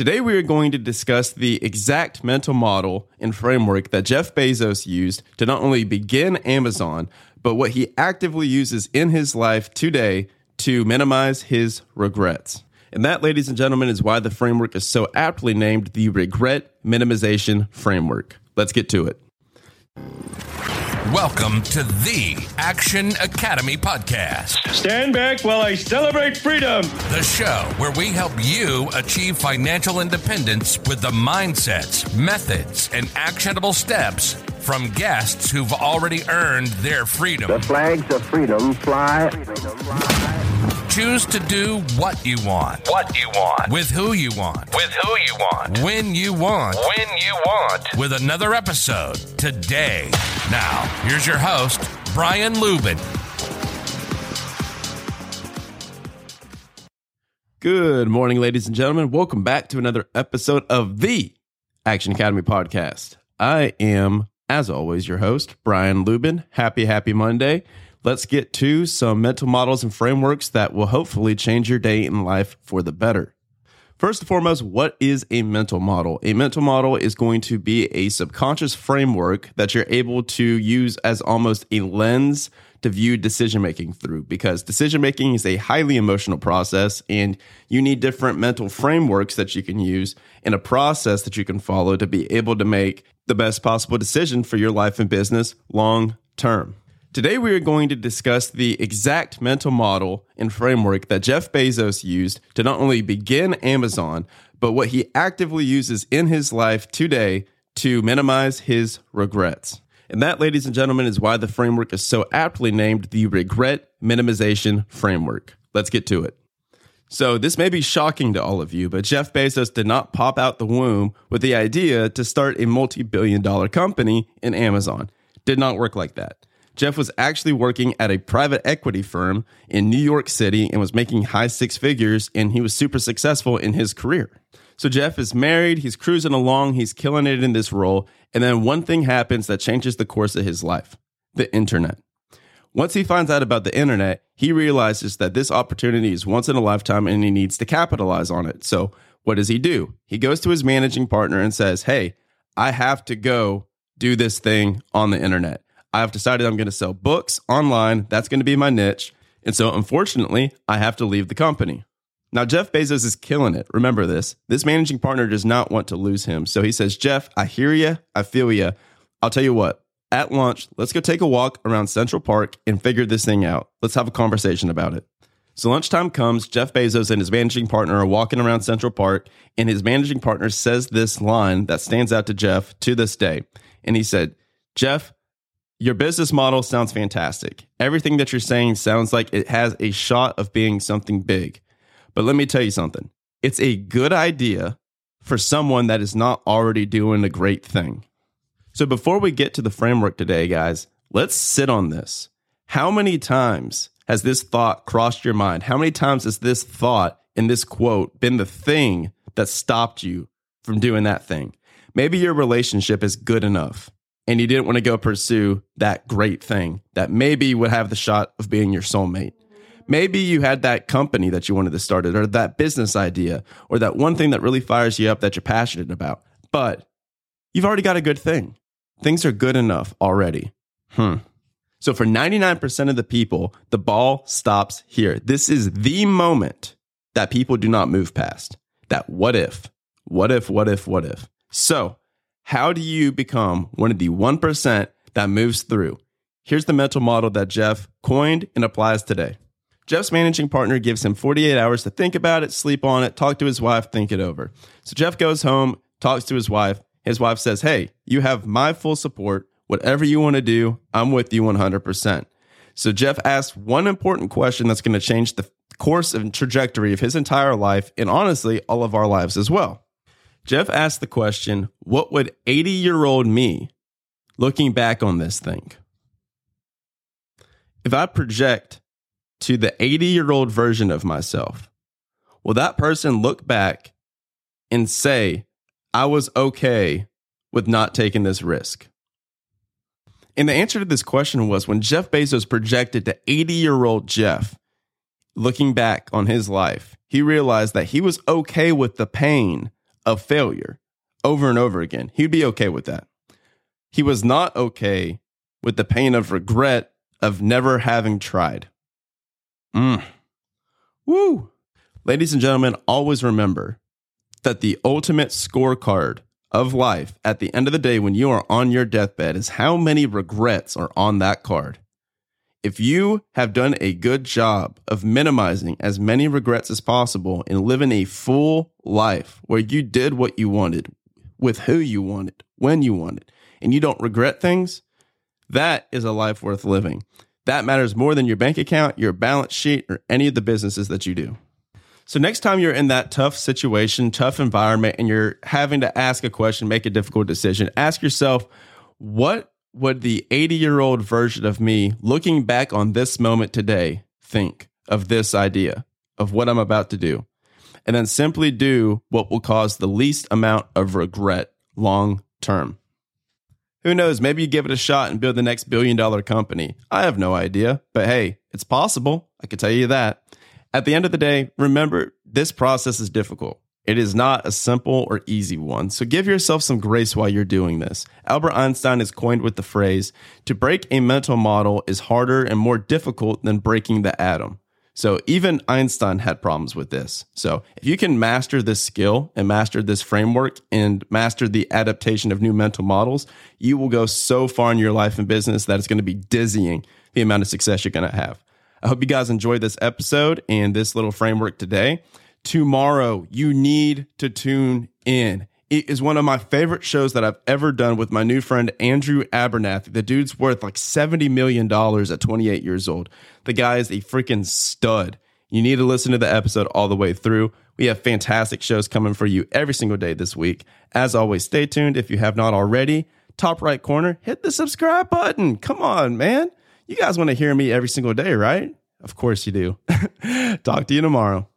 Today, we are going to discuss the exact mental model and framework that Jeff Bezos used to not only begin Amazon, but what he actively uses in his life today to minimize his regrets. And that, ladies and gentlemen, is why the framework is so aptly named the Regret Minimization Framework. Let's get to it. Welcome to the Action Academy Podcast, Stand back while I celebrate freedom. the show where we help you achieve financial independence with the mindsets, methods, and actionable steps from guests who've already earned their freedom. The flags of freedom fly. Choose to do what you want, what you want, with who you want, with who you want, when you want, when you want, with another episode today. Now, here's your host, Brian Luebben. Good morning, ladies and gentlemen. Welcome back to another episode of the Action Academy Podcast. I am, as always, your host, Brian Luebben. Happy, happy Monday. Let's get to some mental models and frameworks that will hopefully change your day in life for the better. First and foremost, what is a mental model? A mental model is going to be a subconscious framework that you're able to use as almost a lens to view decision making through because decision making is a highly emotional process and you need different mental frameworks that you can use in a process that you can follow to be able to make the best possible decision for your life and business long term. Today, we are going to discuss the exact mental model and framework that Jeff Bezos used to not only begin Amazon, but what he actively uses in his life today to minimize his regrets. And that, ladies and gentlemen, is why the framework is so aptly named the Regret Minimization Framework. Let's get to it. So, this may be shocking to all of you, but Jeff Bezos did not pop out the womb with the idea to start a multi billion dollar company in Amazon. Did not work like that. Jeff was actually working at a private equity firm in New York City and was making high six figures, and he was super successful in his career. So, Jeff is married, he's cruising along, he's killing it in this role, and then one thing happens that changes the course of his life the internet. Once he finds out about the internet, he realizes that this opportunity is once in a lifetime and he needs to capitalize on it. So, what does he do? He goes to his managing partner and says, Hey, I have to go do this thing on the internet. I've decided I'm going to sell books online. That's going to be my niche. And so, unfortunately, I have to leave the company. Now, Jeff Bezos is killing it. Remember this. This managing partner does not want to lose him. So he says, Jeff, I hear you. I feel you. I'll tell you what, at lunch, let's go take a walk around Central Park and figure this thing out. Let's have a conversation about it. So lunchtime comes, Jeff Bezos and his managing partner are walking around Central Park, and his managing partner says this line that stands out to Jeff to this day. And he said, Jeff, your business model sounds fantastic. Everything that you're saying sounds like it has a shot of being something big. But let me tell you something. It's a good idea for someone that is not already doing a great thing. So before we get to the framework today, guys, let's sit on this. How many times has this thought crossed your mind? How many times has this thought in this quote been the thing that stopped you from doing that thing? Maybe your relationship is good enough and you didn't want to go pursue that great thing that maybe would have the shot of being your soulmate. Maybe you had that company that you wanted to start it or that business idea or that one thing that really fires you up that you're passionate about. But you've already got a good thing. Things are good enough already. Hmm. So for 99% of the people, the ball stops here. This is the moment that people do not move past. That what if, what if, what if, what if. So how do you become one of the 1% that moves through? Here's the mental model that Jeff coined and applies today. Jeff's managing partner gives him 48 hours to think about it, sleep on it, talk to his wife, think it over. So Jeff goes home, talks to his wife. His wife says, Hey, you have my full support. Whatever you want to do, I'm with you 100%. So Jeff asks one important question that's going to change the course and trajectory of his entire life and honestly, all of our lives as well. Jeff asked the question, What would 80 year old me looking back on this think? If I project to the 80 year old version of myself, will that person look back and say, I was okay with not taking this risk? And the answer to this question was when Jeff Bezos projected to 80 year old Jeff, looking back on his life, he realized that he was okay with the pain of failure over and over again. He'd be okay with that. He was not okay with the pain of regret of never having tried. Mm. Woo. Ladies and gentlemen, always remember that the ultimate scorecard of life at the end of the day when you are on your deathbed is how many regrets are on that card. If you have done a good job of minimizing as many regrets as possible and living a full life where you did what you wanted, with who you wanted, when you wanted, and you don't regret things, that is a life worth living. That matters more than your bank account, your balance sheet, or any of the businesses that you do. So, next time you're in that tough situation, tough environment, and you're having to ask a question, make a difficult decision, ask yourself, what would the 80 year old version of me looking back on this moment today think of this idea, of what I'm about to do? And then simply do what will cause the least amount of regret long term. Who knows? Maybe you give it a shot and build the next billion dollar company. I have no idea, but hey, it's possible. I can tell you that. At the end of the day, remember this process is difficult. It is not a simple or easy one, so give yourself some grace while you're doing this. Albert Einstein is coined with the phrase to break a mental model is harder and more difficult than breaking the atom. So even Einstein had problems with this. So if you can master this skill and master this framework and master the adaptation of new mental models, you will go so far in your life and business that it's going to be dizzying the amount of success you're going to have. I hope you guys enjoyed this episode and this little framework today. Tomorrow, you need to tune in. It is one of my favorite shows that I've ever done with my new friend Andrew Abernathy. The dude's worth like $70 million at 28 years old. The guy is a freaking stud. You need to listen to the episode all the way through. We have fantastic shows coming for you every single day this week. As always, stay tuned if you have not already. Top right corner, hit the subscribe button. Come on, man. You guys want to hear me every single day, right? Of course you do. Talk to you tomorrow.